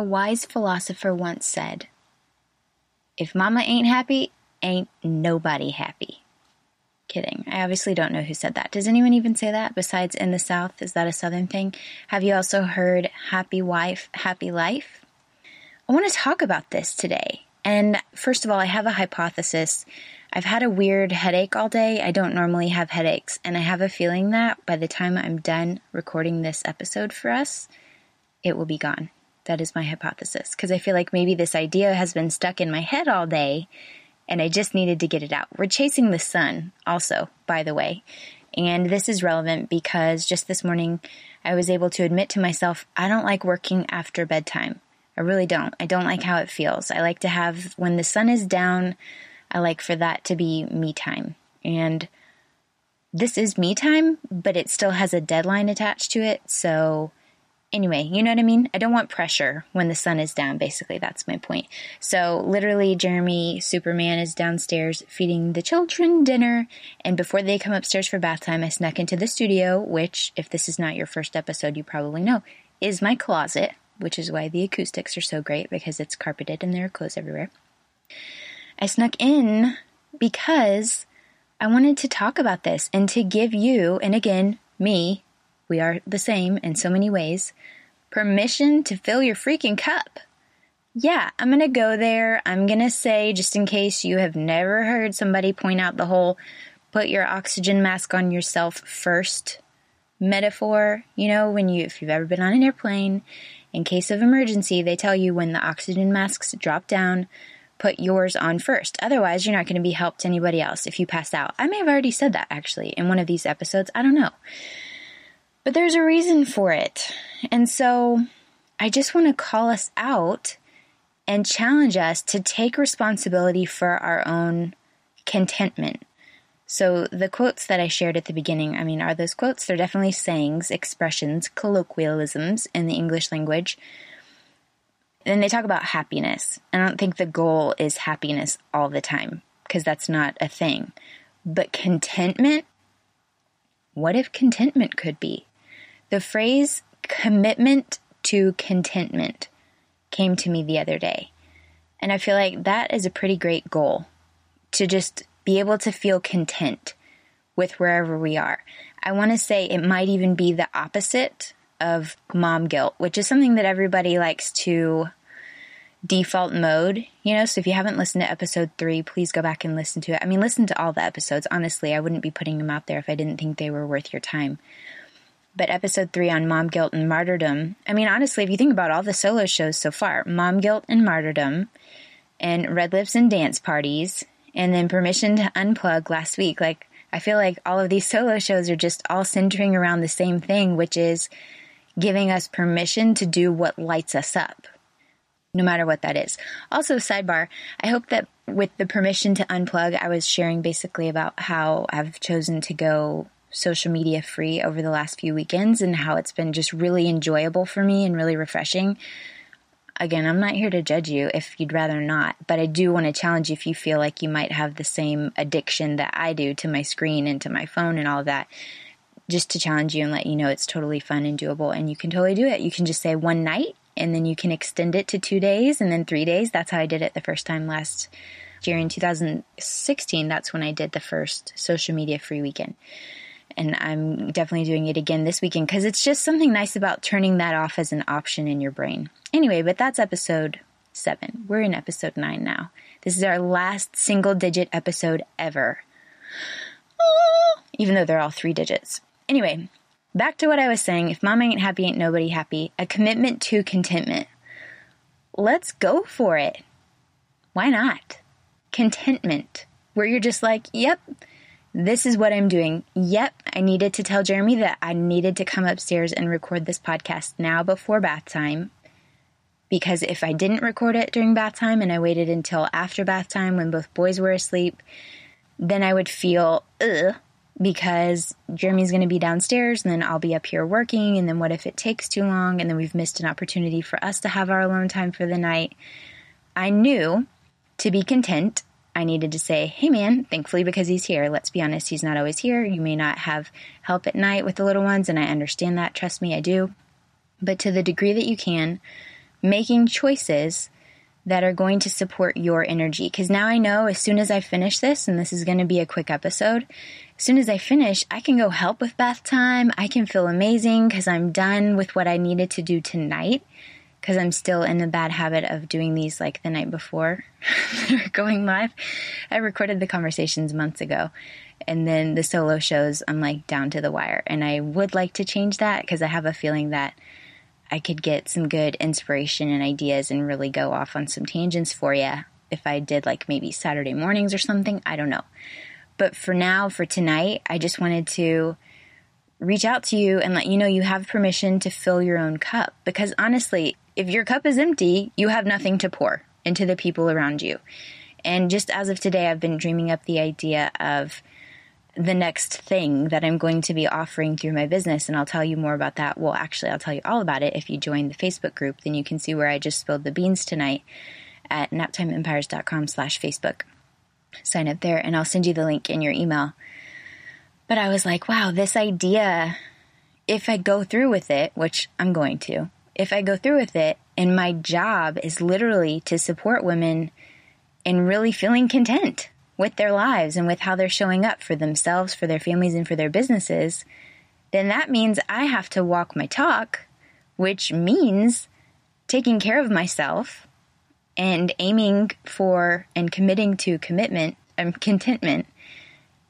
A wise philosopher once said, If mama ain't happy, ain't nobody happy. Kidding. I obviously don't know who said that. Does anyone even say that besides in the South? Is that a Southern thing? Have you also heard happy wife, happy life? I want to talk about this today. And first of all, I have a hypothesis. I've had a weird headache all day. I don't normally have headaches. And I have a feeling that by the time I'm done recording this episode for us, it will be gone. That is my hypothesis. Because I feel like maybe this idea has been stuck in my head all day and I just needed to get it out. We're chasing the sun, also, by the way. And this is relevant because just this morning I was able to admit to myself I don't like working after bedtime. I really don't. I don't like how it feels. I like to have, when the sun is down, I like for that to be me time. And this is me time, but it still has a deadline attached to it. So anyway, you know what I mean? I don't want pressure when the sun is down, basically. That's my point. So, literally, Jeremy Superman is downstairs feeding the children dinner. And before they come upstairs for bath time, I snuck into the studio, which, if this is not your first episode, you probably know, is my closet, which is why the acoustics are so great because it's carpeted and there are clothes everywhere. I snuck in because I wanted to talk about this and to give you, and again, me, we are the same in so many ways, permission to fill your freaking cup. Yeah, I'm gonna go there. I'm gonna say, just in case you have never heard somebody point out the whole put your oxygen mask on yourself first metaphor. You know, when you, if you've ever been on an airplane, in case of emergency, they tell you when the oxygen masks drop down, put yours on first. Otherwise, you're not going to be helped to anybody else if you pass out. I may have already said that actually in one of these episodes. I don't know. But there's a reason for it. And so I just want to call us out and challenge us to take responsibility for our own contentment. So the quotes that I shared at the beginning, I mean, are those quotes? They're definitely sayings, expressions, colloquialisms in the English language. And they talk about happiness. I don't think the goal is happiness all the time because that's not a thing. But contentment, what if contentment could be? The phrase commitment to contentment came to me the other day. And I feel like that is a pretty great goal to just be able to feel content with wherever we are. I want to say it might even be the opposite of mom guilt, which is something that everybody likes to default mode, you know. So if you haven't listened to episode three, please go back and listen to it. I mean, listen to all the episodes. Honestly, I wouldn't be putting them out there if I didn't think they were worth your time but episode three on mom guilt and martyrdom. I mean, honestly, if you think about all the solo shows so far, mom guilt and martyrdom, and red lips and dance parties, and then permission to unplug last week. Like, I feel like all of these solo shows are just all centering around the same thing, which is giving us permission to do what lights us up, no matter what that is. Also, sidebar, I hope that with the permission to unplug, I was sharing basically about how I've chosen to go social media free over the last few weekends and how it's been just really enjoyable for me and really refreshing. Again, I'm not here to judge you if you'd rather not, but I do want to challenge you if you feel like you might have the same addiction that I do to my screen and to my phone and all of that. Just to challenge you and let you know it's totally fun and doable and you can totally do it. You can just say one night and then you can extend it to two days and then three days. That's how I did it the first time last year in 2016. That's when I did the first social media free weekend and I'm definitely doing it again this weekend because it's just something nice about turning that off as an option in your brain. Anyway, but that's episode seven. We're in episode nine now. This is our last single digit episode ever. Oh, even though they're all three digits. Anyway, back to what I was saying. If mama ain't happy, ain't nobody happy. A commitment to contentment. Let's go for it. Why not? Contentment, where you're just like, yep, this is what I'm doing. Yep, I needed to tell Jeremy that I needed to come upstairs and record this podcast now before bath time. Because if I didn't record it during bath time and I waited until after bath time when both boys were asleep, then I would feel ugh because Jeremy's going to be downstairs and then I'll be up here working. And then what if it takes too long and then we've missed an opportunity for us to have our alone time for the night? I knew to be content I needed to say, hey man, thankfully because he's here. Let's be honest, he's not always here. You may not have help at night with the little ones, and I understand that. Trust me, I do. But to the degree that you can, making choices that are going to support your energy. Because now I know as soon as I finish this, and this is going to be a quick episode, as soon as I finish, I can go help with bath time. I can feel amazing because I'm done with what I needed to do tonight because I'm still in the bad habit of doing these like the night before going live. I recorded the conversations months ago, and then the solo shows I'm like down to the wire. And I would like to change that because I have a feeling that I could get some good inspiration and ideas and really go off on some tangents for you if I did like maybe Saturday mornings or something. I don't know. But for now, for tonight, I just wanted to reach out to you and let you know you have permission to fill your own cup. Because honestly, if your cup is empty, you have nothing to pour into the people around you. And just as of today, I've been dreaming up the idea of the next thing that I'm going to be offering through my business. And I'll tell you more about that. Well, actually, I'll tell you all about it if you join the Facebook group. Then you can see where I just spilled the beans tonight at naptimeempires.com slash Facebook. Sign up there and I'll send you the link in your email. But I was like, wow, this idea, if I go through with it, which I'm going to, if I go through with it and my job is literally to support women in really feeling content with their lives and with how they're showing up for themselves, for their families, and for their businesses, then that means I have to walk my talk, which means taking care of myself and aiming for and committing to commitment and contentment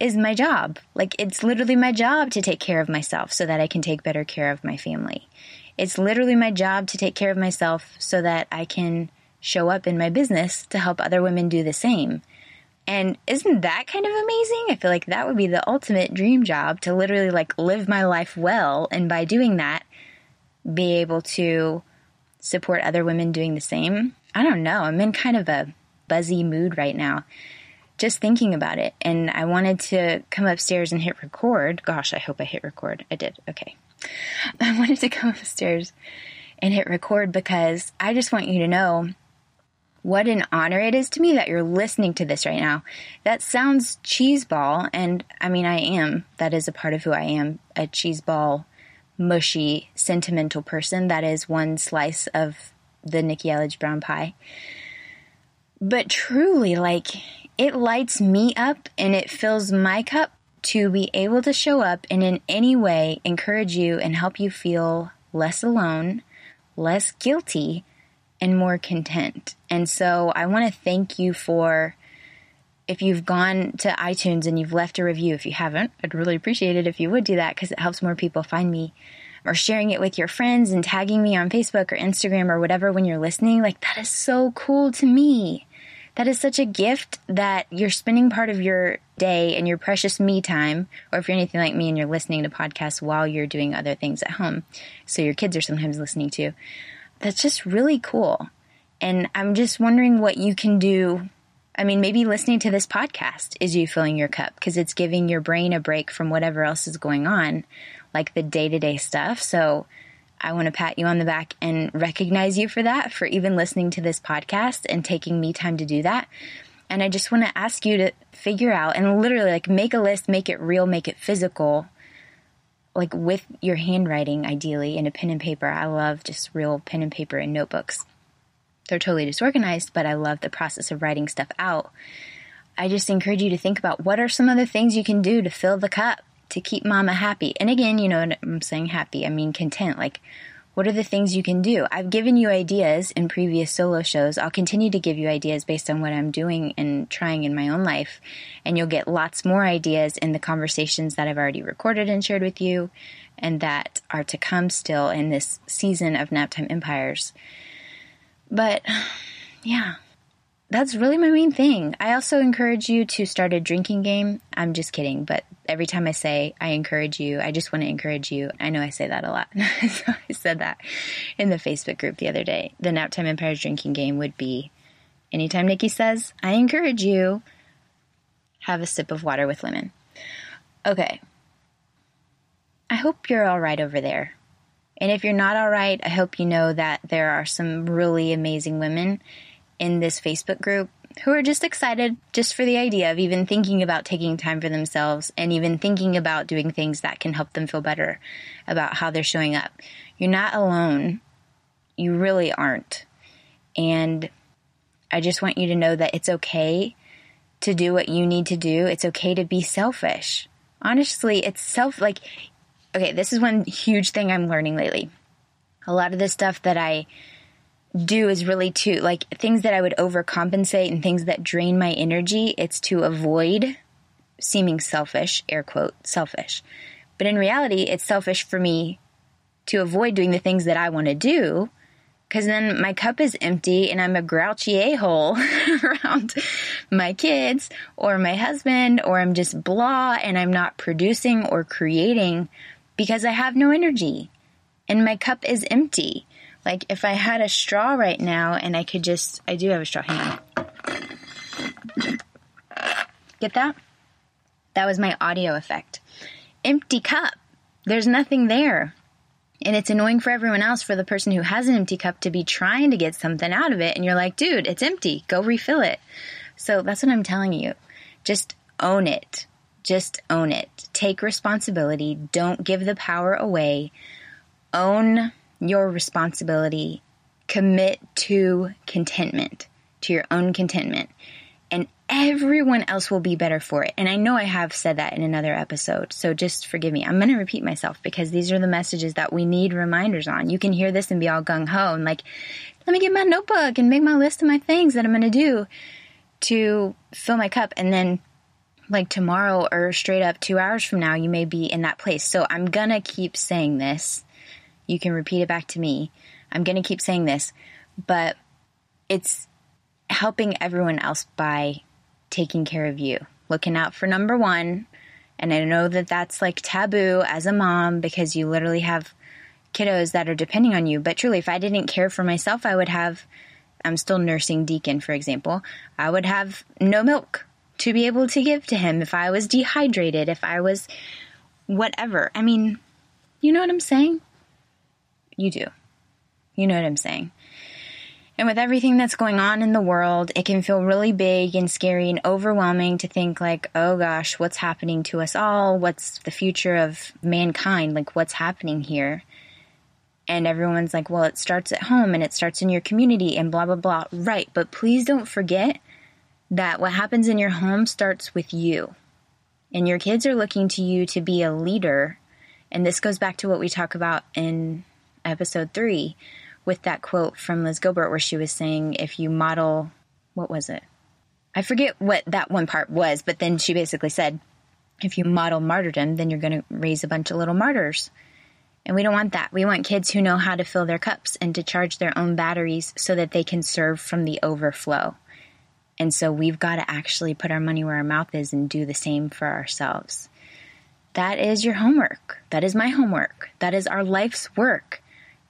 is my job. Like it's literally my job to take care of myself so that I can take better care of my family. It's literally my job to take care of myself so that I can show up in my business to help other women do the same. And isn't that kind of amazing? I feel like that would be the ultimate dream job to literally like live my life well and by doing that be able to support other women doing the same. I don't know. I'm in kind of a buzzy mood right now just thinking about it and I wanted to come upstairs and hit record. Gosh, I hope I hit record. I did. Okay. I wanted to come upstairs and hit record because I just want you to know what an honor it is to me that you're listening to this right now. That sounds cheeseball, and I mean, I am. That is a part of who I am a cheeseball, mushy, sentimental person. That is one slice of the Nikki Elledge brown pie. But truly, like, it lights me up and it fills my cup to be able to show up and in any way encourage you and help you feel less alone, less guilty, and more content. And so I want to thank you for if you've gone to iTunes and you've left a review. If you haven't, I'd really appreciate it if you would do that because it helps more people find me. Or sharing it with your friends and tagging me on Facebook or Instagram or whatever when you're listening. Like, that is so cool to me that is such a gift that you're spending part of your day and your precious me time, or if you're anything like me and you're listening to podcasts while you're doing other things at home, so your kids are sometimes listening to, that's just really cool. And I'm just wondering what you can do. I mean, maybe listening to this podcast is you filling your cup because it's giving your brain a break from whatever else is going on, like the day to day stuff. So I want to pat you on the back and recognize you for that, for even listening to this podcast and taking me time to do that. And I just want to ask you to figure out and literally like make a list, make it real, make it physical, like with your handwriting, ideally, in a pen and paper. I love just real pen and paper and notebooks. They're totally disorganized, but I love the process of writing stuff out. I just encourage you to think about what are some other things you can do to fill the cup to keep mama happy. And again, you know, I'm saying happy, I mean content. Like, what are the things you can do? I've given you ideas in previous solo shows. I'll continue to give you ideas based on what I'm doing and trying in my own life. And you'll get lots more ideas in the conversations that I've already recorded and shared with you and that are to come still in this season of Naptime Empires. But yeah, that's really my main thing. I also encourage you to start a drinking game. I'm just kidding, but every time I say I encourage you, I just want to encourage you. I know I say that a lot. so I said that in the Facebook group the other day. The Naptime Empires drinking game would be anytime Nikki says, I encourage you, have a sip of water with lemon. Okay. I hope you're all right over there. And if you're not all right, I hope you know that there are some really amazing women in this Facebook group who are just excited just for the idea of even thinking about taking time for themselves and even thinking about doing things that can help them feel better about how they're showing up. You're not alone. You really aren't. And I just want you to know that it's okay to do what you need to do. It's okay to be selfish. Honestly, it's self like okay, this is one huge thing I'm learning lately. A lot of the stuff that I do is really to like things that I would overcompensate and things that drain my energy. It's to avoid seeming selfish, air quote, selfish. But in reality, it's selfish for me to avoid doing the things that I want to do because then my cup is empty and I'm a grouchy a hole around my kids or my husband, or I'm just blah and I'm not producing or creating because I have no energy and my cup is empty. Like if I had a straw right now and I could just, I do have a straw. Hang on. Get that? That was my audio effect. Empty cup. There's nothing there. And it's annoying for everyone else, for the person who has an empty cup to be trying to get something out of it. And you're like, dude, it's empty. Go refill it. So that's what I'm telling you. Just own it. Just own it. Take responsibility. Don't give the power away. Own your responsibility. Commit to contentment, to your own contentment. And everyone else will be better for it. And I know I have said that in another episode, so just forgive me. I'm going to repeat myself because these are the messages that we need reminders on. You can hear this and be all gung ho and like, let me get my notebook and make my list of my things that I'm going to do to fill my cup. And then, like tomorrow or straight up two hours from now, you may be in that place. So I'm going to keep saying this you can repeat it back to me. I'm going to keep saying this, but it's helping everyone else by taking care of you, looking out for number one. And I know that that's like taboo as a mom because you literally have kiddos that are depending on you. But truly, if I didn't care for myself, I would have, I'm still nursing Deacon, for example, I would have no milk to be able to give to him if I was dehydrated, if I was whatever. I mean, you know what I'm saying? You do. You know what I'm saying. And with everything that's going on in the world, it can feel really big and scary and overwhelming to think, like, oh gosh, what's happening to us all? What's the future of mankind? Like, what's happening here? And everyone's like, well, it starts at home and it starts in your community and blah, blah, blah. Right. But please don't forget that what happens in your home starts with you. And your kids are looking to you to be a leader. And this goes back to what we talk about in episode three with that quote from Liz Gilbert where she was saying, if you model, what was it? I forget what that one part was, but then she basically said, if you model martyrdom, then you're going to raise a bunch of little martyrs. And we don't want that. We want kids who know how to fill their cups and to charge their own batteries so that they can serve from the overflow. And so we've got to actually put our money where our mouth is and do the same for ourselves. That is your homework. That is my homework. That is our life's work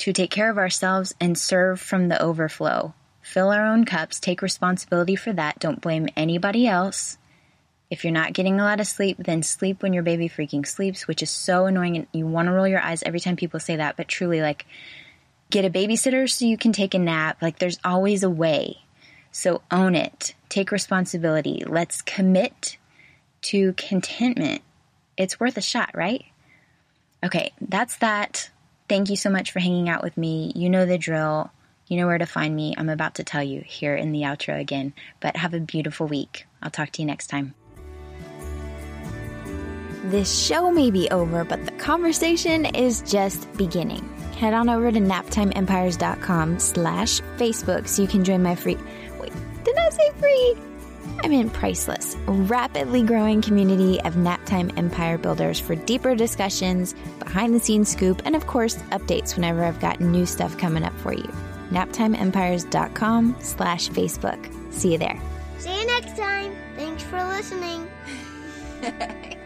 to take care of ourselves and serve from the overflow. Fill our own cups, take responsibility for that. Don't blame anybody else. If you're not getting a lot of sleep, then sleep when your baby freaking sleeps, which is so annoying. And you want to roll your eyes every time people say that, but truly, like, get a babysitter so you can take a nap. Like, there's always a way. So own it. Take responsibility. Let's commit to contentment. It's worth a shot, right? Okay, that's that. Thank you so much for hanging out with me. You know the drill. You know where to find me. I'm about to tell you here in the outro again. But have a beautiful week. I'll talk to you next time. This show may be over, but the conversation is just beginning. Head on over to naptimeempires.com slash Facebook so you can join my free... Wait, did I say free? I mean priceless, rapidly growing community of Naptime Empire builders for deeper discussions, behind the scenes scoop, and of course, updates whenever I've got new stuff coming up for you. NaptimeEmpires.com slash Facebook. See you there. See you next time. Thanks for listening.